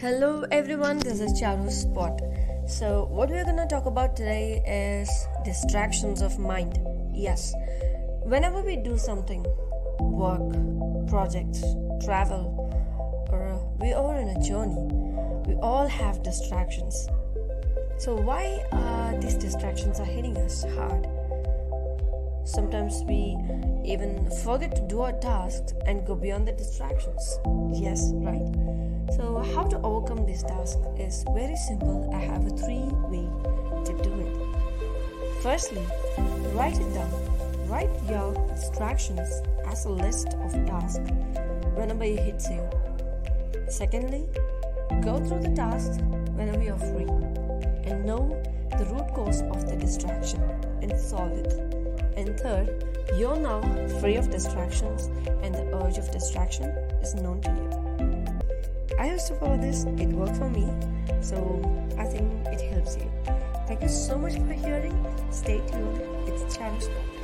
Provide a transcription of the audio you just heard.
Hello everyone, this is Charu Spot. So, what we're gonna talk about today is distractions of mind. Yes, whenever we do something, work, projects, travel, or we are on a journey, we all have distractions. So, why uh, these distractions are hitting us hard? Sometimes we even forget to do our tasks and go beyond the distractions. Yes, right? So, how to overcome this task is very simple. I have a three way to do it. Firstly, write it down. Write your distractions as a list of tasks whenever it hits you. Secondly, go through the tasks whenever you're free and know the root cause of the distraction and solve it. And third, you're now free of distractions and the urge of distraction is known to you. I used to follow this, it worked for me, so I think it helps you. Thank you so much for hearing. Stay tuned. It's Spot.